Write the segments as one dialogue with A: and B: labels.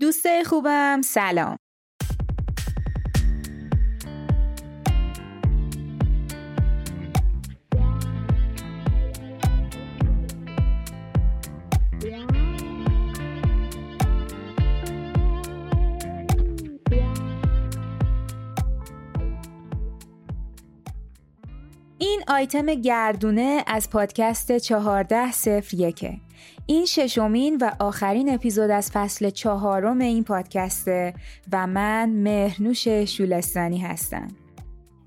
A: دوست خوبم. سلام. این آیتم گردونه از پادکست 1401 این ششمین و آخرین اپیزود از فصل چهارم این پادکسته و من مهرنوش شولستانی هستم.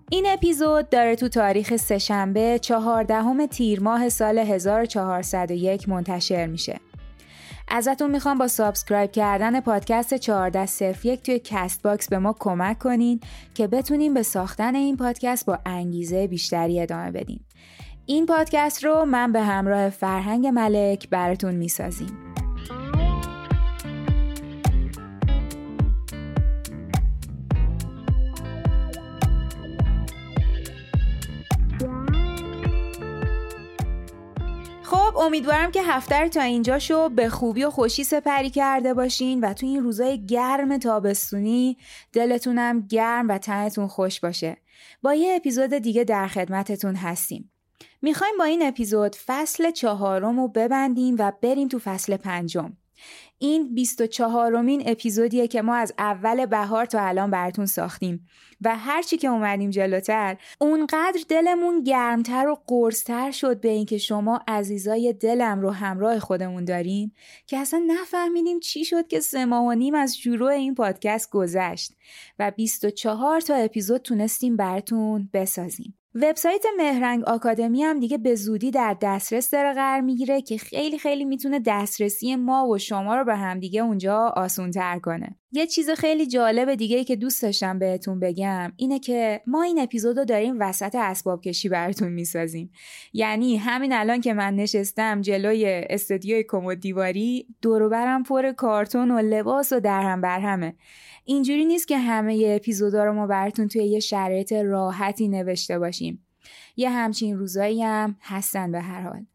A: این اپیزود داره تو تاریخ سهشنبه چهاردهم تیر ماه سال 1401 منتشر میشه. ازتون می‌خوام با subscribe کردن پادکست 1401 توی Castbox به ما کمک کنین که بتونیم به ساختن این پادکست با انگیزه بیشتری ادامه بدیم. این پادکست رو من به همراه فرهنگ ملک براتون می‌سازیم. خب امیدوارم که هفته تا اینجا شو به خوبی و خوشی سپری کرده باشین و تو این روزای گرم تابستونی دلتونم گرم و تنتون خوش باشه. با یه اپیزود دیگه در خدمتتون هستیم. می‌خوایم با این اپیزود فصل چهارم رو ببندیم و بریم تو فصل پنجم. این 24 مین اپیزودیه که ما از اول بهار تا الان براتون ساختیم. و هرچی که اومدیم جلوتر اونقدر دلمون گرمتر و قرصتر شد به اینکه شما عزیزای دلم رو همراه خودمون دارین که اصلا نفهمیدیم چی شد که سه ماه و نیم از شروع این پادکست گذشت. و 24 تا اپیزود تونستیم براتون بسازیم. وبسایت مهرنگ آکادمی هم دیگه به زودی در دسترس داره قرار می‌گیره که خیلی خیلی می‌تونه دسترسی ما و شما رو به هم دیگه اونجا آسون تر کنه. یه چیز خیلی جالب دیگه که دوست داشتم بهتون بگم اینه که ما این اپیزود رو داریم وسط اسباب کشی براتون می‌سازیم. یعنی همین الان که من نشستم جلوی استودیوی کمد دیواری دور برم پر کارتون و لباس و درهم برهمه. اینجوری نیست که همه اپیزودا رو ما براتون توی یه شرایط راحتی نوشته باشیم یه همچین روزایی هم هستن به هر حال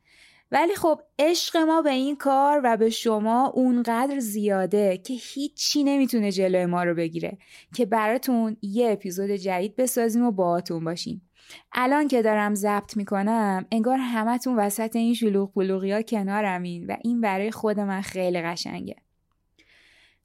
A: ولی خب عشق ما به این کار و به شما اونقدر زیاده که هیچی نمی‌تونه جلوی ما رو بگیره که براتون یه اپیزود جدید بسازیم و باهاتون باشیم. الان که دارم ضبط می‌کنم انگار همتون وسط این شلوغ بلوغی ها کنارمین و این برای خود من خیلی قشنگه.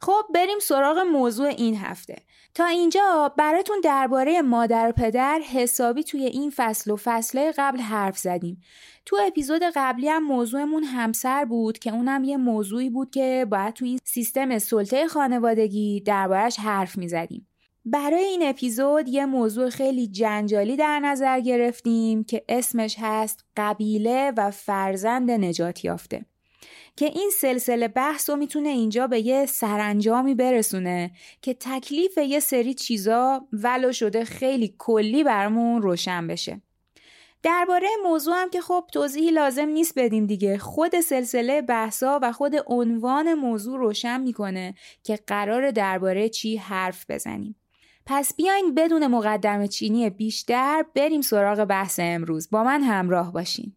A: خب بریم سراغ موضوع این هفته. تا اینجا براتون درباره مادر و پدر حسابی توی این فصل و فصله قبل حرف زدیم. تو اپیزود قبلی هم موضوعمون همسر بود که اونم یه موضوعی بود که باید تو این سیستم سلطه خانوادگی دربارش حرف می‌زدیم. برای این اپیزود یه موضوع خیلی جنجالی در نظر گرفتیم که اسمش هست قبیله و فرزند نجات یافته. که این سلسله بحث رو می‌تونه اینجا به یه سرانجامی برسونه که تکلیف یه سری چیزا ولو شده خیلی کلی برامون روشن بشه. درباره موضوع هم که خب توضیحی لازم نیست بدیم دیگه. خود سلسله بحثا و خود عنوان موضوع روشن می‌کنه که قرار درباره چی حرف بزنیم. پس بیاین بدون مقدم چینی بیشتر بریم سراغ بحث امروز. با من همراه باشین.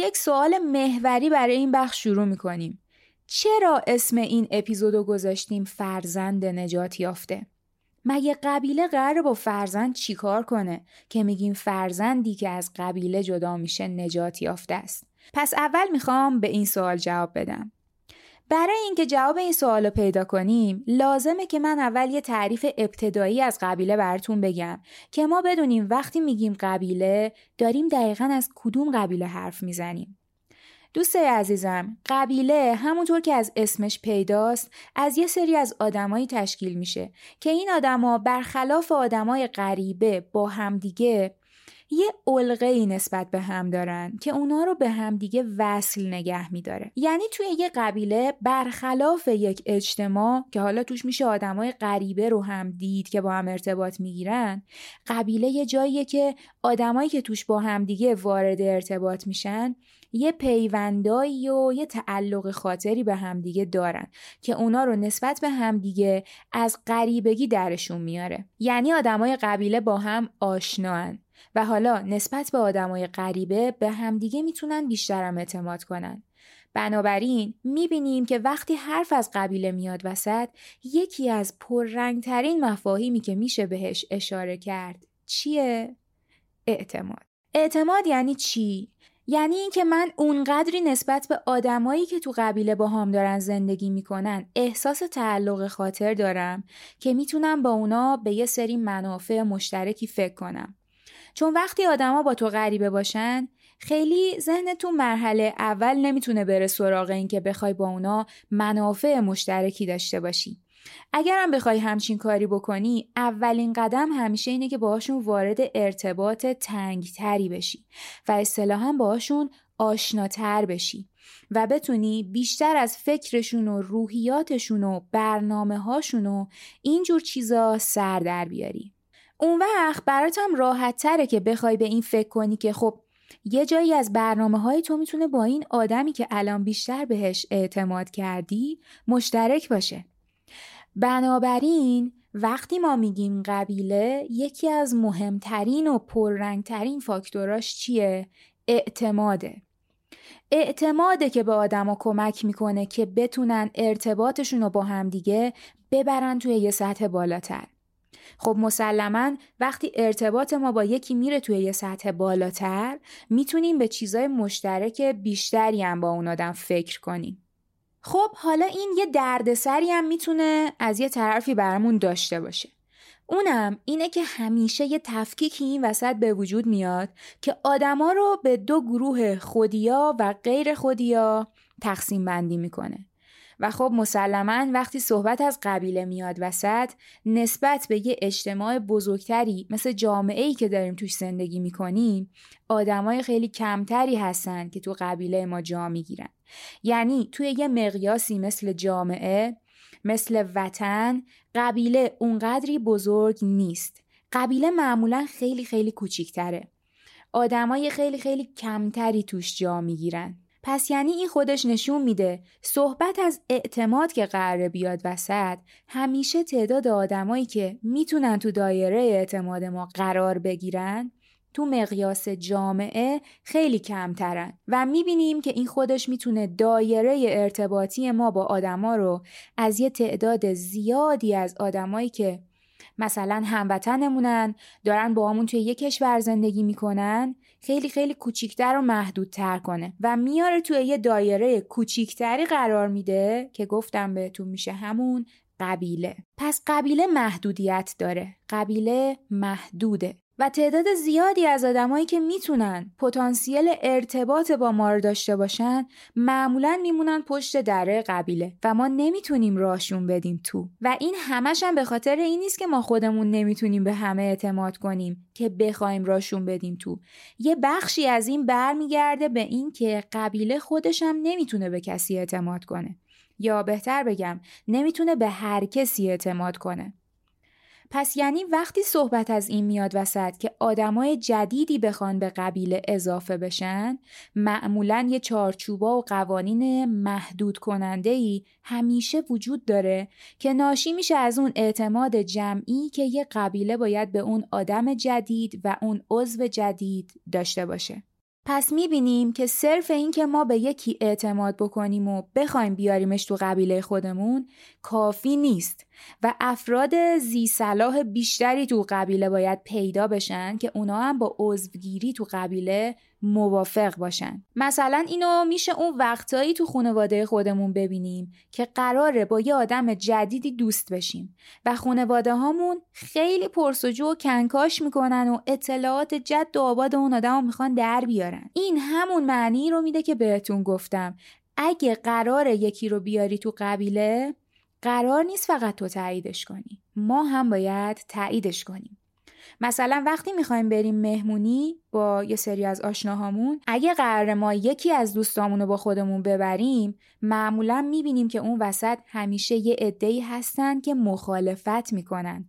A: یک سوال محوری برای این بخش شروع می‌کنیم. چرا اسم این اپیزود رو گذاشتیم فرزند نجات یافته؟ مگه قبیله قرار با فرزند چیکار کنه که میگیم فرزندی که از قبیله جدا میشه نجات یافته است؟ پس اول می‌خوام به این سوال جواب بدم. برای اینکه جواب این سوال رو پیدا کنیم لازمه که من اول یه تعریف ابتدایی از قبیله براتون بگم که ما بدونیم وقتی میگیم قبیله داریم دقیقا از کدوم قبیله حرف می‌زنیم. دوست عزیزم قبیله همونطور که از اسمش پیداست از یه سری از آدمایی تشکیل میشه که این آدما برخلاف آدمای غریبه با همدیگه یه علقه نسبت به هم دارن که اونا رو به همدیگه وصل نگه میداره. یعنی توی یه قبیله برخلاف یک اجتماع که حالا توش میشه آدمای غریبه رو هم دید که با هم ارتباط می‌گیرن قبیله یه جاییه که آدمایی که توش با همدیگه وارد ارتباط میشن یه پیوندایی و یه تعلق خاطری به همدیگه دارن که اونا رو نسبت به همدیگه از غریبگی درشون میاره. یعنی آدمای قبیله با هم آشنان و حالا نسبت به آدمای غریبه به همدیگه می‌تونن بیشترم اعتماد کنن بنابراین می‌بینیم که وقتی حرف از قبیله میاد وسط یکی از پررنگترین مفاهیمی که میشه بهش اشاره کرد چیه؟ اعتماد اعتماد یعنی چی؟ یعنی اینکه من اونقدری نسبت به آدمایی که تو قبیله با هم دارن زندگی می‌کنن احساس تعلق خاطر دارم که می‌تونم با اونا به یه سری منافع مشترکی فکر کنم چون وقتی آدما با تو غریبه باشن خیلی ذهن تو مرحله اول نمی‌تونه بره سراغ این که بخوای با اونا منافع مشترکی داشته باشی. اگرم بخوای همچین کاری بکنی اولین قدم همیشه اینه که باهاشون وارد ارتباط تنگتری بشی و اصطلاحا باهاشون آشناتر بشی و بتونی بیشتر از فکرشون و روحیاتشون و برنامه هاشون و اینجور چیزا سر در بیاری. اون وقت براتم راحت تره که بخوای به این فکر کنی که خب یه جایی از برنامه های تو می‌تونه با این آدمی که الان بیشتر بهش اعتماد کردی مشترک باشه. بنابراین وقتی ما میگیم قبیله یکی از مهمترین و پررنگترین فاکتوراش چیه؟ اعتماده. اعتماده که به آدما کمک می‌کنه که بتونن ارتباطشون رو با همدیگه ببرن توی یه سطح بالاتر. خب مسلما وقتی ارتباط ما با یکی میره توی یه سطح بالاتر می‌تونیم به چیزای مشترک بیشتری هم با اون آدم فکر کنیم. خب حالا این یه دردسری هم می‌تونه از یه طرفی برامون داشته باشه. اونم اینه که همیشه یه تفکیکی این وسط به وجود میاد که آدما رو به دو گروه خودیا و غیر خودیا تقسیم بندی می‌کنه. و خب مسلما وقتی صحبت از قبیله میاد وسط نسبت به یه اجتماع بزرگتری مثل جامعه ای که داریم توش زندگی می‌کنیم آدمای خیلی کمتری هستن که تو قبیله ما جا می‌گیرن. یعنی توی یه مقیاسی مثل جامعه مثل وطن قبیله اونقدری بزرگ نیست. قبیله معمولا خیلی خیلی کوچیکتره. آدمای خیلی خیلی کمتری توش جا می‌گیرن. پس یعنی این خودش نشون میده صحبت از اعتماد که قراره بیاد وسط همیشه تعداد آدمایی که می‌تونن تو دایره اعتماد ما قرار بگیرن تو مقیاس جامعه خیلی کمترن و می‌بینیم که این خودش می‌تونه دایره ارتباطی ما با آدما رو از یه تعداد زیادی از آدمایی که مثلا هموطنمونن دارن با همون توی یه کشور زندگی می‌کنن خیلی خیلی کوچیکتر و محدودتر کنه. و میاره توی یه دایره کوچیکتری قرار میده که گفتم بهتون میشه همون قبیله. پس قبیله محدودیت داره. قبیله محدوده. و تعداد زیادی از آدمایی که می‌تونن پتانسیل ارتباط با ما رو داشته باشن معمولا میمونن پشت دره قبیله و ما نمی‌تونیم راشون بدیم تو. و این همش هم به خاطر این نیست که ما خودمون نمی‌تونیم به همه اعتماد کنیم که بخوایم راشون بدیم تو. یه بخشی از این برمیگرده به این که قبیله خودش هم نمی‌تونه به کسی اعتماد کنه. یا بهتر بگم نمی‌تونه به هر کسی اعتماد کنه. پس یعنی وقتی صحبت از این میاد وسط که آدمای جدیدی بخوان به قبیله اضافه بشن معمولا یه چارچوبا و قوانین محدود کننده ای همیشه وجود داره که ناشی میشه از اون اعتماد جمعی که یه قبیله باید به اون آدم جدید و اون عضو جدید داشته باشه. پس می‌بینیم که صرف این که ما به یکی اعتماد بکنیم و بخوایم بیاریمش تو قبیله خودمون کافی نیست. و افراد زی صلاح بیشتری تو قبیله باید پیدا بشن که اونا هم با عضوگیری تو قبیله موافق باشن. مثلا اینو میشه اون وقتایی تو خانواده خودمون ببینیم که قراره با یه آدم جدیدی دوست بشیم و خانواده هامون خیلی پرسجو و کنکاش می‌کنن و اطلاعات جد و آباد اون آدم می‌خوان در بیارن. این همون معنی رو میده که بهتون گفتم. اگه قرار یکی رو بیاری تو قبیله قرار نیست فقط تو تاییدش کنی. ما هم باید تاییدش کنیم. مثلا وقتی می‌خوایم بریم مهمونی با یه سری از آشناهامون اگه قرار ما یکی از دوستامون رو با خودمون ببریم معمولا می‌بینیم که اون وسط همیشه یه عده‌ای هستن که مخالفت می‌کنن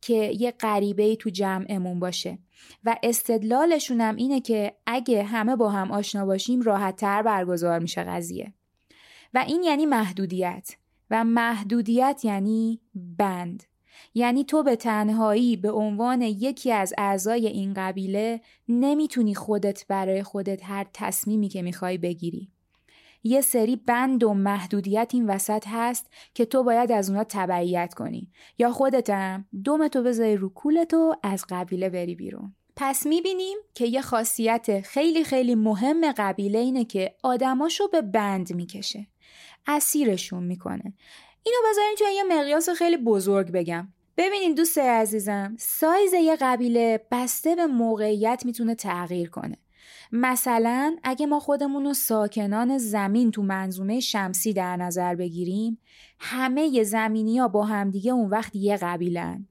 A: که یه غریبه تو جمعمون باشه. و استدلالشون هم اینه که اگه همه با هم آشنا باشیم راحت تر برگزار میشه قضیه. و این یعنی محدودیت. و محدودیت یعنی بند یعنی تو به تنهایی به عنوان یکی از اعضای این قبیله نمی‌تونی خودت برای خودت هر تصمیمی که می‌خوای بگیری. یه سری بند و محدودیت این وسط هست که تو باید از اونا تبعیت کنی یا خودتم دومتو بذاری رو کولتو از قبیله بری بیرون. پس می‌بینیم که یه خاصیت خیلی خیلی مهم قبیله اینه که آدماشو به بند می‌کشه. اسیرشون می‌کنه. اینو بذارین توی یه مقیاس خیلی بزرگ بگم. ببینین دوست عزیزم سایز یه قبیله بسته به موقعیت می‌تونه تغییر کنه. مثلا اگه ما خودمون رو ساکنان زمین تو منظومه شمسی در نظر بگیریم همه زمینی ها با همدیگه اون وقت یه قبیلن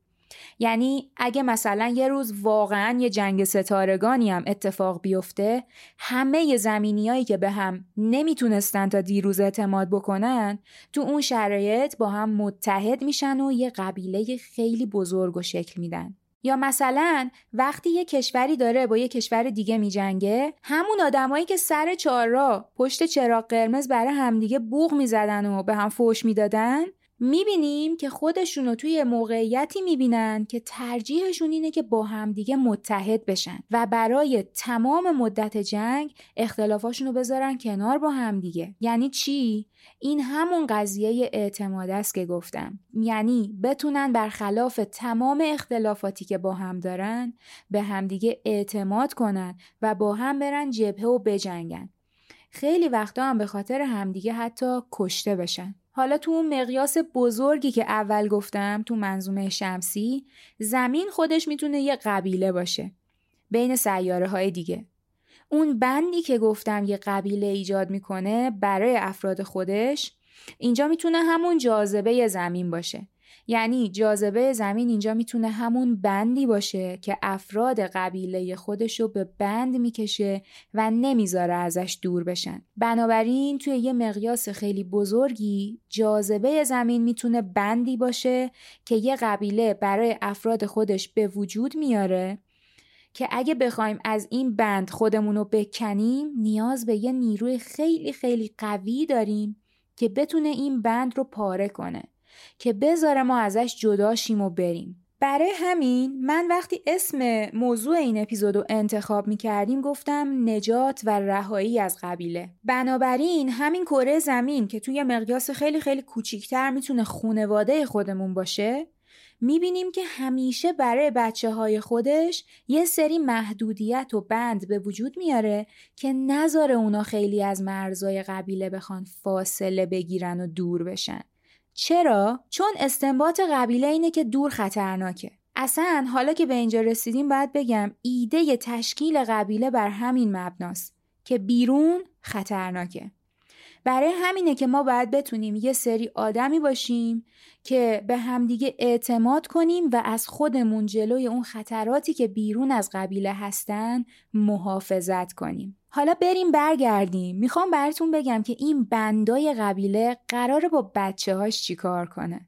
A: یعنی اگه مثلا یه روز واقعا یه جنگ ستارگانی هم اتفاق بیفته همه زمینیایی که به هم نمی‌تونستن تا دیروز اعتماد بکنن تو اون شرایط با هم متحد میشن و یه قبیله خیلی بزرگ و شکل میدن. یا مثلا وقتی یه کشوری داره با یه کشور دیگه میجنگه همون آدمایی که سر چهارراه پشت چراغ قرمز برای همدیگه بوغ می‌زدن و به هم فوش می‌دادن می‌بینیم که خودشون رو توی موقعیتی می‌بینن که ترجیحشون اینه که با همدیگه متحد بشن و برای تمام مدت جنگ اختلافاشون رو بذارن کنار با همدیگه. یعنی چی؟ این همون قضیه اعتماد است که گفتم. یعنی بتونن برخلاف تمام اختلافاتی که با هم دارن به همدیگه اعتماد کنن و با هم برن جبهه و بجنگن. خیلی وقتا هم به خاطر همدیگه حتی کشته بشن. حالا تو اون مقیاس بزرگی که اول گفتم تو منظومه شمسی زمین خودش می‌تونه یه قبیله باشه. بین سیاره های دیگه. اون بندی که گفتم یه قبیله ایجاد می‌کنه برای افراد خودش اینجا می‌تونه همون جاذبه زمین باشه. یعنی جاذبه زمین اینجا می‌تونه همون بندی باشه که افراد قبیله خودش رو به بند می‌کشه و نمی‌ذاره ازش دور بشن. بنابراین توی یه مقیاس خیلی بزرگی جاذبه زمین می‌تونه بندی باشه که یه قبیله برای افراد خودش به وجود میاره که اگه بخوایم از این بند خودمون رو بکنیم نیاز به یه نیروی خیلی خیلی قوی داریم که بتونه این بند رو پاره کنه. که بذاره ما ازش جدا شیم و بریم. برای همین من وقتی اسم موضوع این اپیزود رو انتخاب می کردیم گفتم نجات و رهایی از قبیله. بنابراین همین کره زمین که توی مقیاس خیلی خیلی کوچیکتر می‌تونه خونواده خودمون باشه می‌بینیم که همیشه برای بچه های خودش یه سری محدودیت و بند به وجود میاره که نذاره اونا خیلی از مرزای قبیله بخوان فاصله بگیرن و دور بشن. چرا؟ چون استنباط قبیله اینه که دور خطرناکه. اصلا حالا که به اینجا رسیدیم باید بگم ایده تشکیل قبیله بر همین مبناست که بیرون خطرناکه. برای همینه که ما باید بتونیم یه سری آدمی باشیم که به همدیگه اعتماد کنیم و از خودمون جلوی اون خطراتی که بیرون از قبیله هستن محافظت کنیم. حالا بریم برگردیم. می‌خوام براتون بگم که این بندای قبیله قراره با بچه هاش چیکار کنه.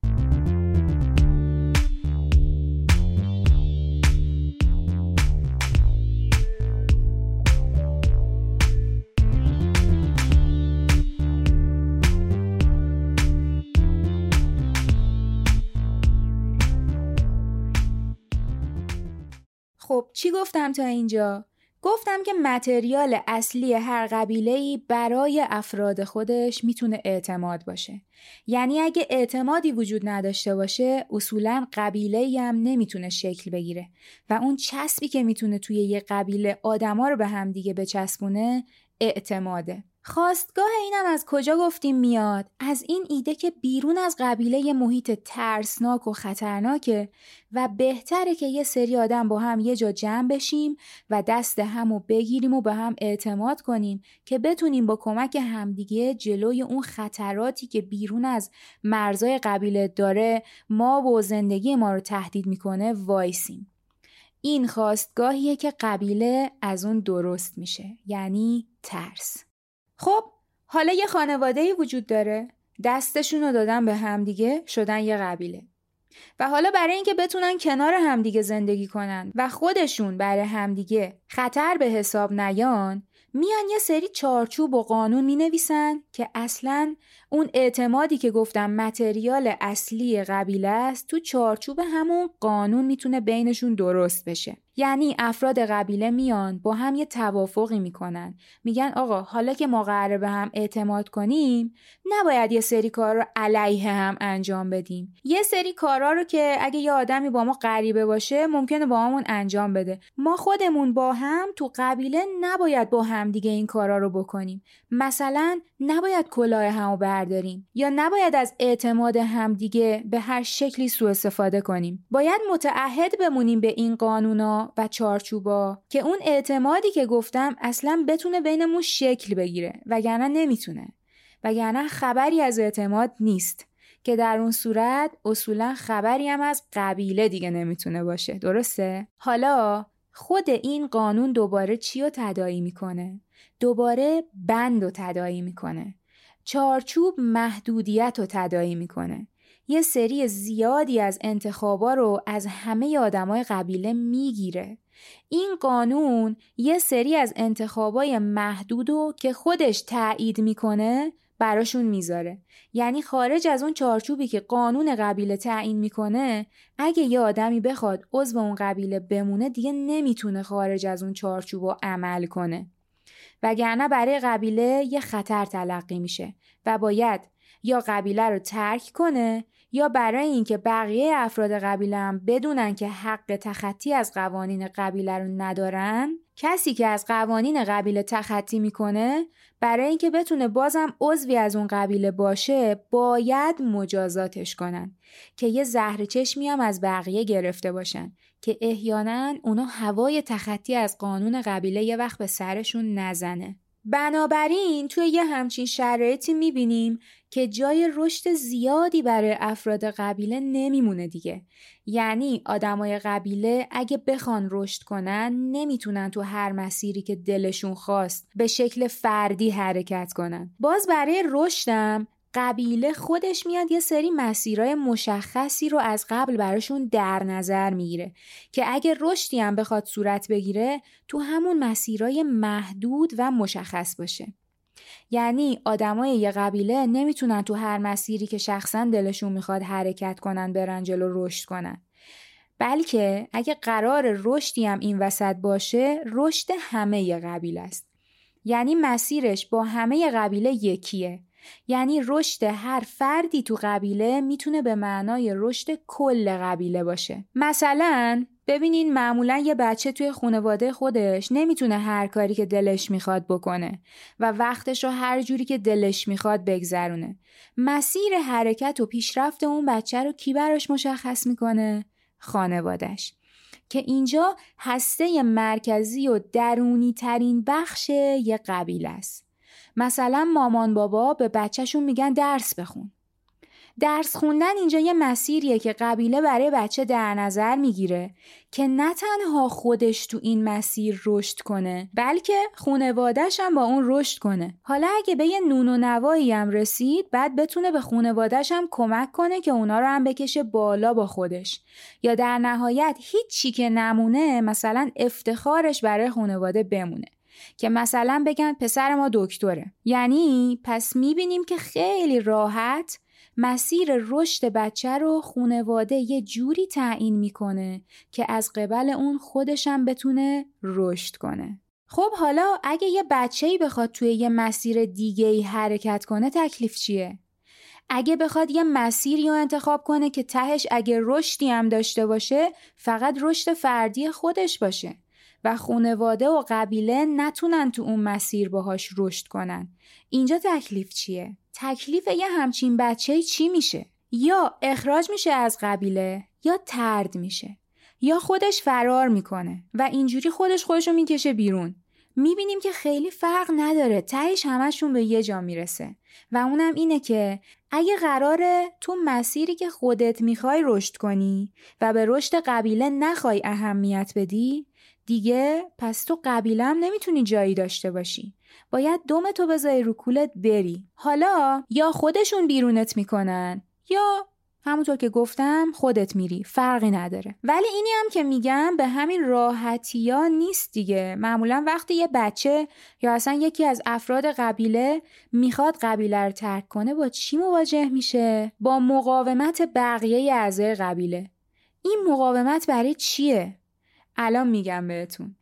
A: خب چی گفتم تا اینجا؟ گفتم که متریال اصلی هر قبیله برای افراد خودش می‌تونه اعتماد باشه. یعنی اگه اعتمادی وجود نداشته باشه اصولا قبیله هم نمی‌تونه شکل بگیره و اون چسبی که می‌تونه توی یه قبیله آدما رو به هم دیگه بچسبونه اعتماده. خواستگاه اینم از کجا گفتیم میاد؟ از این ایده که بیرون از قبیله محیط ترسناک و خطرناکه و بهتره که یه سری آدم با هم یه جا جمع بشیم و دست همو بگیریم و به هم اعتماد کنیم که بتونیم با کمک همدیگه جلوی اون خطراتی که بیرون از مرزای قبیله داره ما و زندگی ما رو تهدید می‌کنه وایسیم. این خواستگاهیه که قبیله از اون درست میشه یعنی ترس خب حالا یه خانواده وجود داره. دستشون رو دادن به همدیگه شدن یه قبیله. و حالا برای اینکه بتونن کنار همدیگه زندگی کنن و خودشون برای همدیگه خطر به حساب نیان میان یه سری چارچوب و قانون می نویسن که اصلا اون اعتمادی که گفتم متریال اصلی قبیله است تو چارچوب همون قانون می‌تونه بینشون درست بشه. یعنی افراد قبیله میان با هم یه توافقی می‌کنن. میگن آقا حالا که ما قراره به هم اعتماد کنیم نباید یه سری کار رو علیه هم انجام بدیم. یه سری کارا رو که اگه یه آدمی با ما غریبه باشه ممکنه با همون انجام بده. ما خودمون با هم تو قبیله نباید با هم دیگه این کارا رو بکنیم. مثلا نباید کلاه همو برداریم. یا نباید از اعتماد همدیگه به هر شکلی سوء استفاده کنیم. باید متعهد بمونیم به این قانونا. و چارچوبا که اون اعتمادی که گفتم اصلا بتونه بینمون شکل بگیره وگرنه نمی‌تونه وگرنه خبری از اعتماد نیست که در اون صورت اصولا خبری هم از قبیله دیگه نمی‌تونه باشه درسته؟ حالا خود این قانون دوباره چی رو تدایی می‌کنه؟ دوباره بند رو تدایی می‌کنه چارچوب محدودیت رو تدایی می‌کنه یه سری زیادی از انتخابا رو از همه آدمای قبیله می‌گیره. این قانون یه سری از انتخابای محدود رو که خودش تایید می‌کنه براشون می‌ذاره. یعنی خارج از اون چارچوبی که قانون قبیله تعیین می‌کنه اگه یه آدمی بخواد عضو اون قبیله بمونه دیگه نمی‌تونه خارج از اون چارچوب رو عمل کنه. وگرنه برای قبیله یه خطر تلقی میشه و باید یا قبیله رو ترک کنه یا برای اینکه بقیه افراد قبیله هم بدونن که حق تخطی از قوانین قبیله رو ندارن کسی که از قوانین قبیله تخطی می‌کنه برای اینکه بتونه بازم عضوی از اون قبیله باشه باید مجازاتش کنن که یه زهر چشمی هم از بقیه گرفته باشن که احیانا اونا هوای تخطی از قانون قبیله یه وقت به سرشون نزنه. بنابراین توی یه همچین شرایطی می‌بینیم که جای رشد زیادی برای افراد قبیله نمیمونه دیگه. یعنی آدمای قبیله اگه بخوان رشد کنن نمی‌تونن تو هر مسیری که دلشون خواست به شکل فردی حرکت کنن. باز برای رشدم قبیله خودش میاد یه سری مسیرهای مشخصی رو از قبل براشون در نظر می‌گیره که اگه رشدی هم بخواد صورت بگیره تو همون مسیرهای محدود و مشخص باشه. یعنی آدمای یه قبیله نمی‌تونن تو هر مسیری که شخصا دلشون می‌خواد حرکت کنن برن جلو رشد کنن. بلکه اگه قرار رشدی هم این وسط باشه رشد همه قبیله است. یعنی مسیرش با همه قبیله یکیه. یعنی رشد هر فردی تو قبیله می‌تونه به معنای رشد کل قبیله باشه. مثلا ببینین معمولا یه بچه توی خانواده خودش نمی‌تونه هر کاری که دلش می‌خواد بکنه و وقتش رو هر جوری که دلش می‌خواد بگذرونه. مسیر حرکت و پیشرفت اون بچه رو کی براش مشخص می‌کنه؟ خانوادش که اینجا هسته مرکزی و درونی ترین بخش یه قبیله است. مثلا مامان بابا به بچهشون میگن درس بخون. درس خوندن اینجا یه مسیریه که قبیله برای بچه در نظر می‌گیره که نه تنها خودش تو این مسیر رشد کنه بلکه خونوادش هم با اون رشد کنه. حالا اگه به یه نون و نوایی هم رسید بعد بتونه به خونوادش هم کمک کنه که اونا رو هم بکشه بالا با خودش. یا در نهایت هیچی که نمونه مثلا افتخارش برای خونواده بمونه. که مثلا بگن پسر ما دکتره. یعنی پس می‌بینیم که خیلی راحت مسیر رشد بچه رو خونواده یه جوری تعیین می‌کنه که از قبل اون خودشم بتونه رشد کنه. خب حالا اگه یه بچه ای بخواد توی یه مسیر دیگه ای حرکت کنه تکلیف چیه؟ اگه بخواد یه مسیری رو انتخاب کنه که تهش اگه رشدی هم داشته باشه فقط رشد فردی خودش باشه. و خونواده و قبیله نتونن تو اون مسیر باهاش رشد کنن. اینجا تکلیف چیه؟ تکلیف یه همچین بچه چی میشه؟ یا اخراج میشه از قبیله یا ترد میشه. یا خودش فرار می‌کنه و اینجوری خودش خودشو می‌کشه بیرون. می‌بینیم که خیلی فرق نداره. تهش همشون به یه جا می‌رسه. و اونم اینه که اگه قراره تو مسیری که خودت می‌خوای رشد کنی و به رشد قبیله نخوای اهمیت بدی دیگه پس تو قبیله هم نمی‌تونی جایی داشته باشی. باید دوم تو بذاری رو کولت بری. حالا یا خودشون بیرونت می‌کنن یا همونطور که گفتم خودت میری. فرقی نداره. ولی اینی هم که میگم به همین راحتی ها نیست دیگه. معمولا وقتی یه بچه یا اصلا یکی از افراد قبیله می‌خواد قبیله رو ترک کنه با چی مواجه میشه؟ با مقاومت بقیه اعضای قبیله. این مقاومت برای چیه؟ الان میگم بهتون.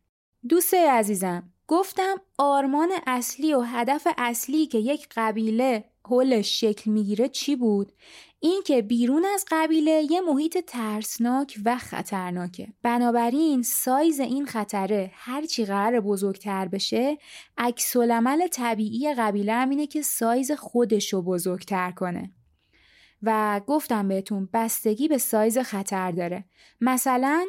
A: دوسته عزیزم گفتم آرمان اصلی و هدف اصلی که یک قبیله حلش شکل می‌گیره چی بود؟ این که بیرون از قبیله یه محیط ترسناک و خطرناکه. بنابراین سایز این خطره هرچی قرار بزرگتر بشه عکس طبیعی قبیله همینه که سایز خودش رو بزرگتر کنه. و گفتم بهتون بستگی به سایز خطر داره. مثلا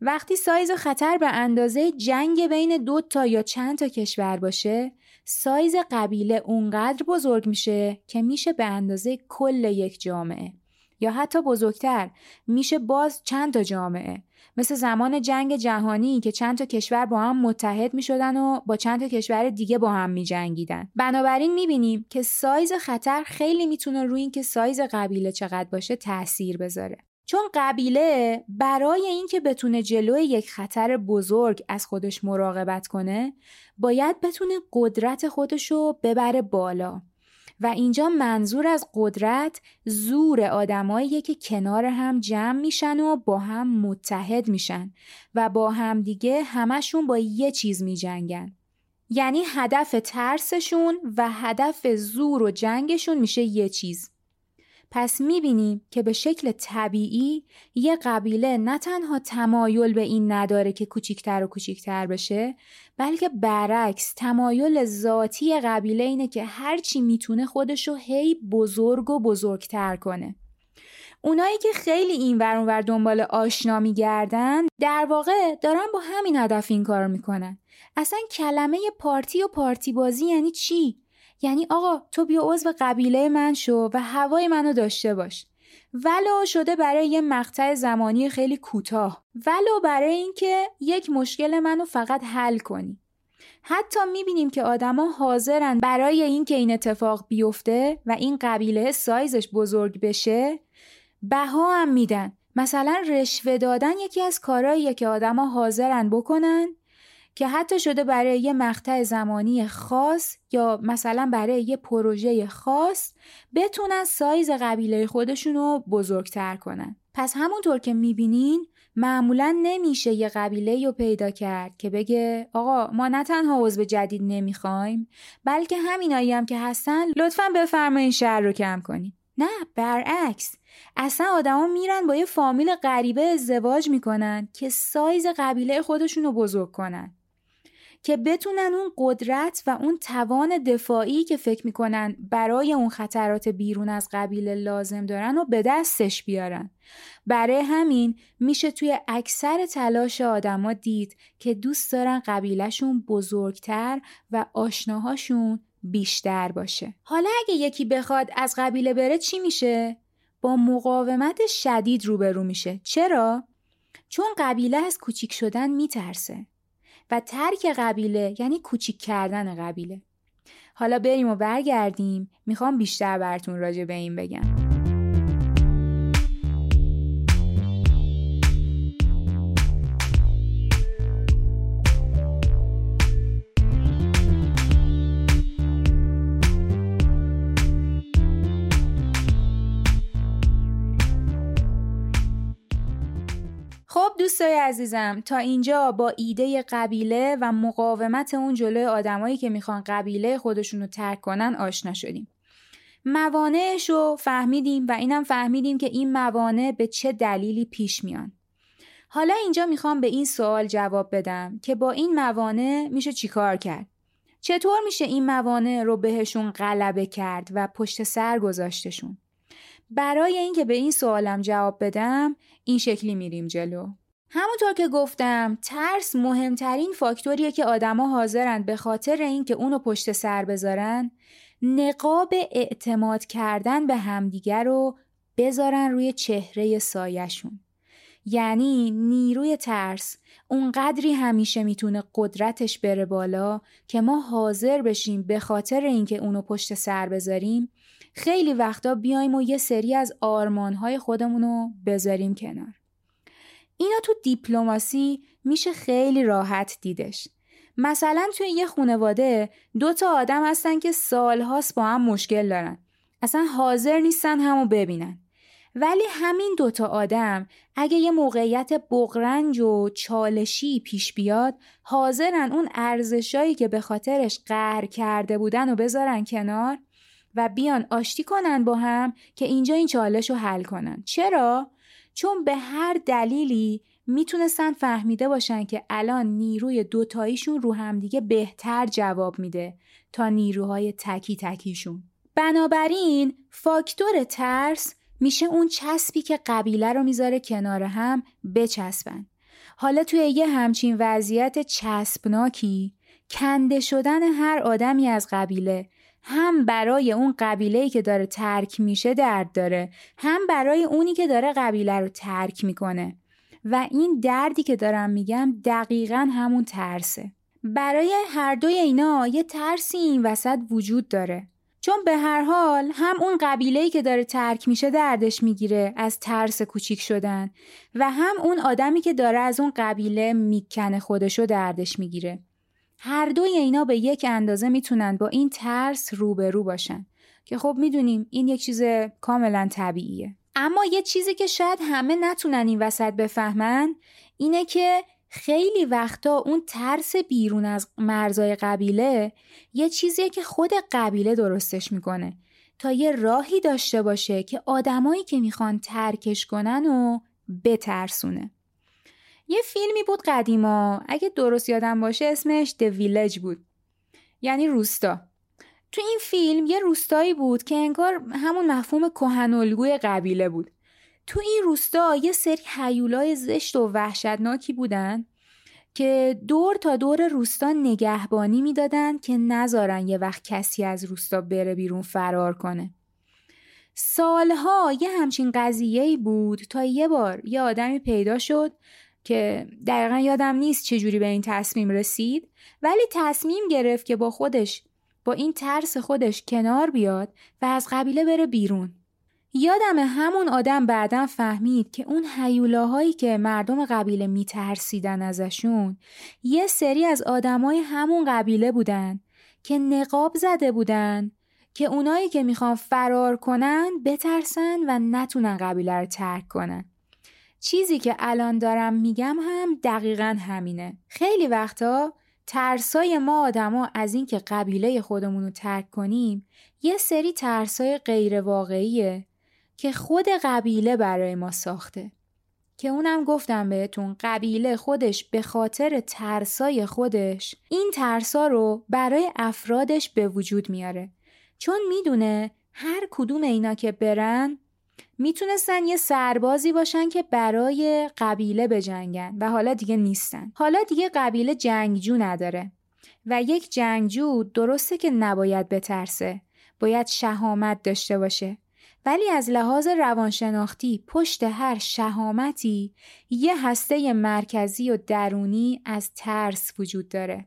A: وقتی سایز خطر به اندازه جنگ بین دو تا یا چند تا کشور باشه سایز قبیله اونقدر بزرگ میشه که میشه به اندازه کل یک جامعه یا حتی بزرگتر میشه باز چند تا جامعه مثل زمان جنگ جهانی که چند تا کشور با هم متحد می شدن و با چند تا کشور دیگه با هم می جنگیدن. بنابراین می بینیم که سایز خطر خیلی می‌تونه روی اینکه سایز قبیله چقدر باشه تاثیر بذاره. چون قبیله برای اینکه بتونه جلوی یک خطر بزرگ از خودش مراقبت کنه باید بتونه قدرت خودشو ببره بالا. و اینجا منظور از قدرت زور آدمایی که کنار هم جمع میشن و با هم متحد میشن و با هم دیگه همشون با یه چیز میجنگن. یعنی هدف ترسشون و هدف زور و جنگشون میشه یه چیز. پس می‌بینیم که به شکل طبیعی یه قبیله نه تنها تمایل به این نداره که کوچیکتر و کوچیکتر بشه بلکه برعکس تمایل ذاتی قبیله اینه که هرچی می‌تونه خودشو هی بزرگ و بزرگتر کنه. اونایی که خیلی این ور اونور دنبال آشنا میگردن در واقع دارن با همین هدف این کار می‌کنن. اصلا کلمه پارتی و پارتی بازی یعنی چی؟ یعنی آقا تو بیا عضو قبیله من شو و هوای منو داشته باش. ولو شده برای یه مقطع زمانی خیلی کوتاه. ولو برای اینکه یک مشکل منو فقط حل کنی. حتی می‌بینیم که آدما حاضرن برای اینکه این اتفاق بیفته و این قبیله سایزش بزرگ بشه بها هم میدن. مثلا رشوه دادن یکی از کارهاییه که آدما حاضرن بکنن که حتی شده برای یه مقطع زمانی خاص یا مثلا برای یه پروژه خاص بتونن سایز قبیله خودشون رو بزرگتر کنن. پس همونطور که می‌بینین معمولا نمیشه یه قبیله رو پیدا کرد که بگه آقا ما نه تنها عضو جدید نمی‌خوایم بلکه همینایی هم که هستن لطفا بفرمایین شهر رو کم کنین. نه برعکس اصلا آدما میرن با یه فامیل غریبه ازدواج می‌کنن که سایز قبیله خودشون رو بزرگ کنن که بتونن اون قدرت و اون توان دفاعی که فکر می‌کنن برای اون خطرات بیرون از قبیله لازم دارن و به دستش بیارن برای همین میشه توی اکثر تلاش آدما دید که دوست دارن قبیلهشون بزرگتر و آشناهاشون بیشتر باشه حالا اگه یکی بخواد از قبیله بره چی میشه؟ با مقاومت شدید روبرو میشه چرا؟ چون قبیله از کوچیک شدن میترسه و ترک قبیله یعنی کوچیک کردن قبیله. حالا بریم و برگردیم. می‌خوام بیشتر براتون راجع به این بگم. خب دوستای عزیزم تا اینجا با ایده قبیله و مقاومت اون جلوی آدمایی که می‌خوان قبیله خودشون رو ترک کنن آشنا شدیم. موانعش رو فهمیدیم و اینم فهمیدیم که این موانع به چه دلیلی پیش میان. حالا اینجا می‌خوام به این سوال جواب بدم که با این موانع میشه چیکار کرد؟ چطور میشه این موانع رو بهشون غلبه کرد و پشت سر گذاشتشون؟ برای اینکه به این سوالم جواب بدم این شکلی میریم جلو. همونطور که گفتم ترس مهمترین فاکتوریه که آدما حاضرن به خاطر اینکه اونو پشت سر بذارن نقاب اعتماد کردن به همدیگر رو بذارن روی چهره سایشون یعنی نیروی ترس اونقدری همیشه می‌تونه قدرتش بره بالا که ما حاضر بشیم به خاطر اینکه اونو پشت سر بذاریم خیلی وقتا بیایم و یه سری از آرمانهای خودمونو بذاریم کنار. اینا تو دیپلماسی میشه خیلی راحت دیدش. مثلا توی یه خانواده دو تا آدم هستن که سالهاست با هم مشکل دارن. اصلا حاضر نیستن همو ببینن. ولی همین دوتا آدم اگه یه موقعیت بغرنج و چالشی پیش بیاد حاضرن اون ارزشایی که به خاطرش قهر کرده بودن و بذارن کنار و بیان آشتی کنن با هم که اینجا این چالش رو حل کنن. چرا؟ چون به هر دلیلی می‌تونستن فهمیده باشن که الان نیروی دوتاییشون رو همدیگه بهتر جواب میده تا نیروهای تکی تکیشون. بنابراین فاکتور ترس میشه اون چسبی که قبیله رو می‌ذاره کنار هم بچسبن. حالا توی یه همچین وضعیت چسبناکی کنده شدن هر آدمی از قبیله هم برای اون قبیله‌ای که داره ترک میشه درد داره هم برای اونی که داره قبیله رو ترک می‌کنه. و این دردی که دارم میگم دقیقا همون ترسه. برای هر دوی اینا یه ترسی این وسط وجود داره. چون به هر حال هم اون قبیله‌ای که داره ترک میشه دردش می‌گیره از ترس کوچیک شدن. و هم اون آدمی که داره از اون قبیله می‌کنه خودشو دردش می‌گیره. هر دوی اینا به یک اندازه می‌تونن با این ترس روبرو باشن. که خب می‌دونیم این یک چیز کاملا طبیعیه. اما یه چیزی که شاید همه نتونن این وسط بفهمن اینه که خیلی وقتا اون ترس بیرون از مرزای قبیله یه چیزیه که خود قبیله درستش می‌کنه. تا یه راهی داشته باشه که آدمایی که می‌خوان ترکش کنن و بترسونه. یه فیلمی بود قدیما. اگه درست یادم باشه اسمش The Village بود. یعنی روستا. تو این فیلم یه روستایی بود که انگار همون مفهوم کهنالگوی قبیله بود. تو این روستا یه سری حیولای زشت و وحشتناکی بودن که دور تا دور روستا نگهبانی می‌دادن که نذارن یه وقت کسی از روستا بره بیرون فرار کنه. سالها یه همچین قضیه بود تا یه بار یه آدمی پیدا شد که دقیقا یادم نیست چجوری به این تصمیم رسید ولی تصمیم گرفت که با خودش با این ترس خودش کنار بیاد و از قبیله بره بیرون. یادم همون آدم بعدا فهمید که اون حیولاهایی که مردم قبیله میترسیدن ازشون یه سری از آدمای همون قبیله بودن که نقاب زده بودن که اونایی که می‌خوان فرار کنن بترسن و نتونن قبیله رو ترک کنن. چیزی که الان دارم میگم هم دقیقا همینه. خیلی وقتا ترسای ما آدما از اینکه قبیله خودمون رو ترک کنیم یه سری ترسای غیر واقعیه که خود قبیله برای ما ساخته. که اونم گفتم بهتون قبیله خودش به خاطر ترسای خودش این ترسا رو برای افرادش به وجود میاره. چون می‌دونه هر کدوم اینا که برن می‌تونستن یه سربازی باشن که برای قبیله بجنگن و حالا دیگه نیستن. حالا دیگه قبیله جنگجو نداره و یک جنگجو درسته که نباید بترسه. باید شهامت داشته باشه. ولی از لحاظ روانشناختی پشت هر شهامتی یه هسته مرکزی و درونی از ترس وجود داره.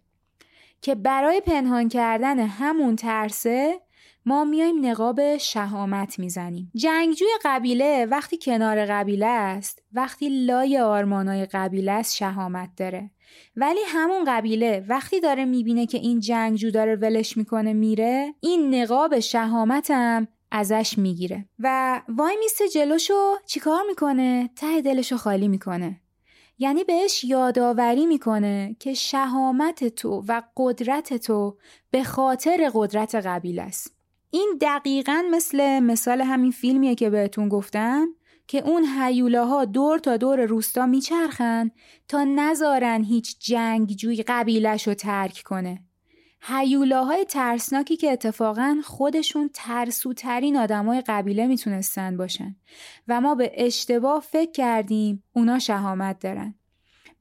A: که برای پنهان کردن همون ترسه ما میایم نقاب شهامت می‌زنیم. جنگجوی قبیله وقتی کنار قبیله است وقتی لای آرمانای قبیله است شهامت داره. ولی همون قبیله وقتی داره می‌بینه که این جنگجو داره ولش می‌کنه میره این نقاب شهامتم ازش می‌گیره. و وای میسته جلوشو چیکار می‌کنه؟ ته دلشو خالی می‌کنه. یعنی بهش یادآوری می‌کنه که شهامت تو و قدرت تو به خاطر قدرت قبیله است. این دقیقا مثل مثال همین فیلمیه که بهتون گفتم که اون هیولاها دور تا دور روستا میچرخن تا نذارن هیچ جنگجوی قبیلش رو ترک کنه. هیولاهای ترسناکی که اتفاقا خودشون ترسوترین آدمای قبیله می‌تونستن باشن و ما به اشتباه فکر کردیم اونا شهامت دارن.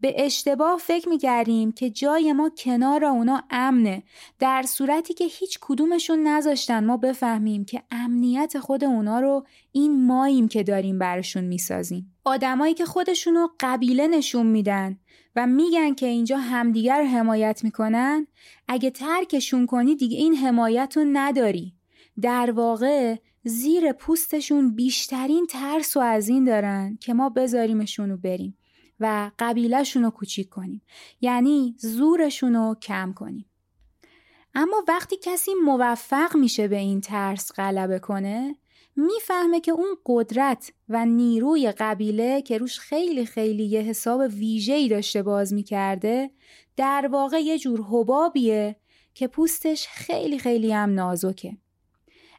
A: به اشتباه فکر می‌کردیم که جای ما کنار اونا امنه. در صورتی که هیچ کدومشون نذاشتن ما بفهمیم که امنیت خود اونا رو این ماییم که داریم براشون می‌سازیم. آدمایی که خودشونو قبیله نشون میدن و میگن که اینجا همدیگر حمایت می‌کنن اگه ترکشون کنی دیگه این حمایت رو نداری. در واقع زیر پوستشون بیشترین ترس و از این دارن که ما بذاریمشون رو بریم. و قبیلهشون رو کوچیک کنیم. یعنی زورشون رو کم کنیم. اما وقتی کسی موفق میشه به این ترس غلبه کنه می‌فهمه که اون قدرت و نیروی قبیله که روش خیلی خیلی یه حساب ویژه‌ای داشته باز می‌کرده در واقع یه جور حبابیه که پوستش خیلی خیلی هم نازکه.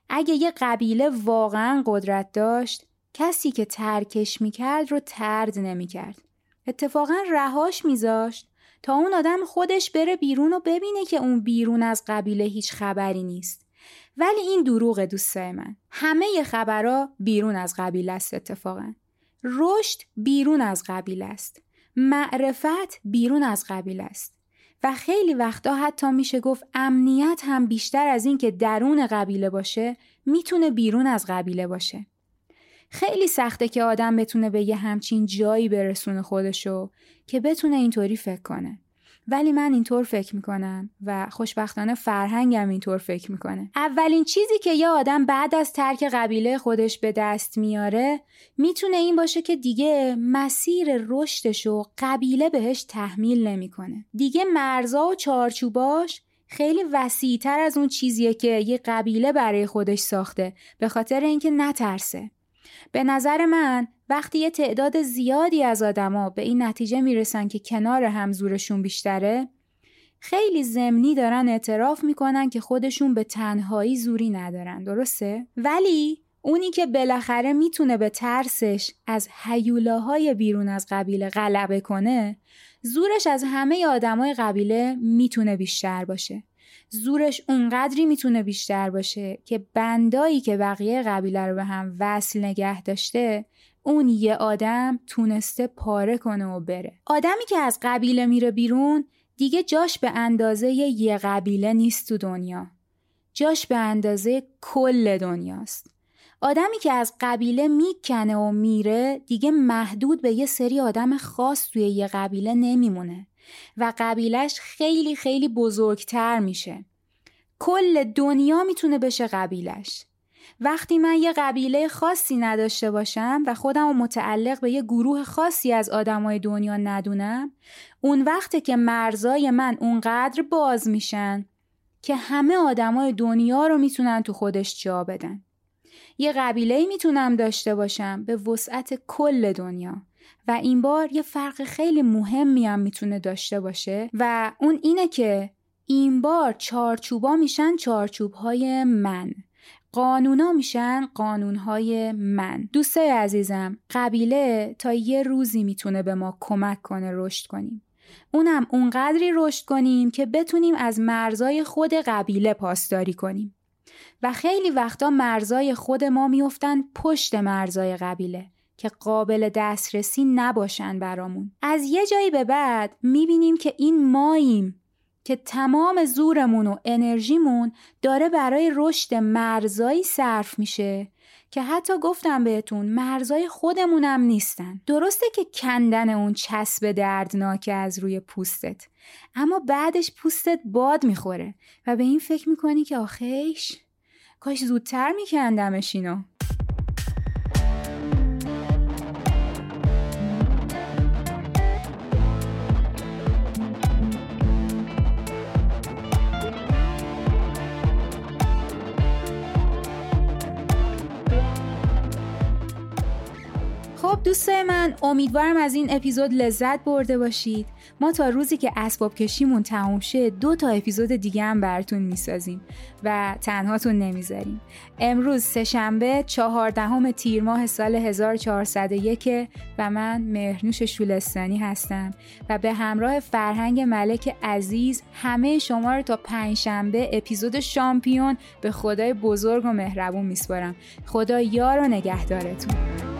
A: اگه یه قبیله واقعا قدرت داشت کسی که ترکش می‌کرد رو ترد نمی‌کرد. اتفاقا رهاش میذاشت تا اون آدم خودش بره بیرون و ببینه که اون بیرون از قبیله هیچ خبری نیست. ولی این دروغ دوستای من. همه خبرها بیرون از قبیله است اتفاقا. رشد بیرون از قبیله است. معرفت بیرون از قبیله است. و خیلی وقتا حتی میشه گفت امنیت هم بیشتر از این که درون قبیله باشه می‌تونه بیرون از قبیله باشه. خیلی سخته که آدم بتونه به یه همچین جایی برسونه خودشو که بتونه اینطوری فکر کنه. ولی من اینطور فکر می‌کنم و خوشبختانه فرهنگم اینطور فکر می‌کنه. اولین چیزی که یه آدم بعد از ترک قبیله خودش به دست میاره می‌تونه این باشه که دیگه مسیر رشدش و قبیله بهش تحمیل نمی‌کنه. دیگه مرزا و چارچوباش خیلی وسیعتر از اون چیزیه که یه قبیله برای خودش ساخته به خاطر اینکه نترسه. به نظر من وقتی یه تعداد زیادی از آدما به این نتیجه می‌رسن که کنار هم زورشون بیشتره خیلی زمینی دارن اعتراف می‌کنن که خودشون به تنهایی زوری ندارن درسته؟ ولی اونی که بالاخره می‌تونه به ترسش از حیولاهای بیرون از قبیله غلبه کنه زورش از همه آدمای قبیله می‌تونه بیشتر باشه زورش اونقدری می‌تونه بیشتر باشه که بندایی که بقیه قبیله رو به هم وصل نگه داشته اون یه آدم تونسته پاره کنه و بره. آدمی که از قبیله میره بیرون دیگه جاش به اندازه یه قبیله نیست تو دنیا. جاش به اندازه کل دنیاست. آدمی که از قبیله می‌کنه و میره دیگه محدود به یه سری آدم خاص توی یه قبیله نمیمونه. و قبیلش خیلی خیلی بزرگتر میشه. کل دنیا می‌تونه بشه قبیلش وقتی من یه قبیله خاصی نداشته باشم و خودم رو متعلق به یه گروه خاصی از آدمای دنیا ندونم اون وقته که مرزای من اونقدر باز میشن که همه آدمای دنیا رو می‌تونن تو خودش جا بدن. یه قبیله می‌تونم داشته باشم به وسعت کل دنیا. و این بار یه فرق خیلی مهمی هم می‌تونه داشته باشه و اون اینه که این بار چارچوبا میشن چارچوبهای من. قانونا میشن قانونهای من. دوستای عزیزم قبیله تا یه روزی می‌تونه به ما کمک کنه رشد کنیم. اونم اونقدری رشد کنیم که بتونیم از مرزای خود قبیله پاسداری کنیم. و خیلی وقتا مرزای خود ما میفتن پشت مرزای قبیله. که قابل دسترسی نباشن برامون. از یه جایی به بعد می‌بینیم که این ماییم که تمام زورمون و انرژیمون داره برای رشد مرزایی صرف میشه که حتی گفتم بهتون مرزای خودمونم نیستن. درسته که کندن اون چسب دردناک از روی پوستت اما بعدش پوستت باد می‌خوره و به این فکر می‌کنی که آخیش کاش زودتر میکندمش اینو. دوستای من امیدوارم از این اپیزود لذت برده باشید. ما تا روزی که اسباب کشیمون تموم شه دو تا اپیزود دیگه هم براتون می‌سازیم و تنهاتون نمی‌ذاریم. امروز سهشنبه چهاردهم تیر ماه سال 1401 و من مهرنوش شولستانی هستم و به همراه فرهنگ ملک عزیز همه شما رو تا پنجشنبه اپیزود شامپیون به خدای بزرگ و مهربون میسپارم. خدا یار و نگهدارتون.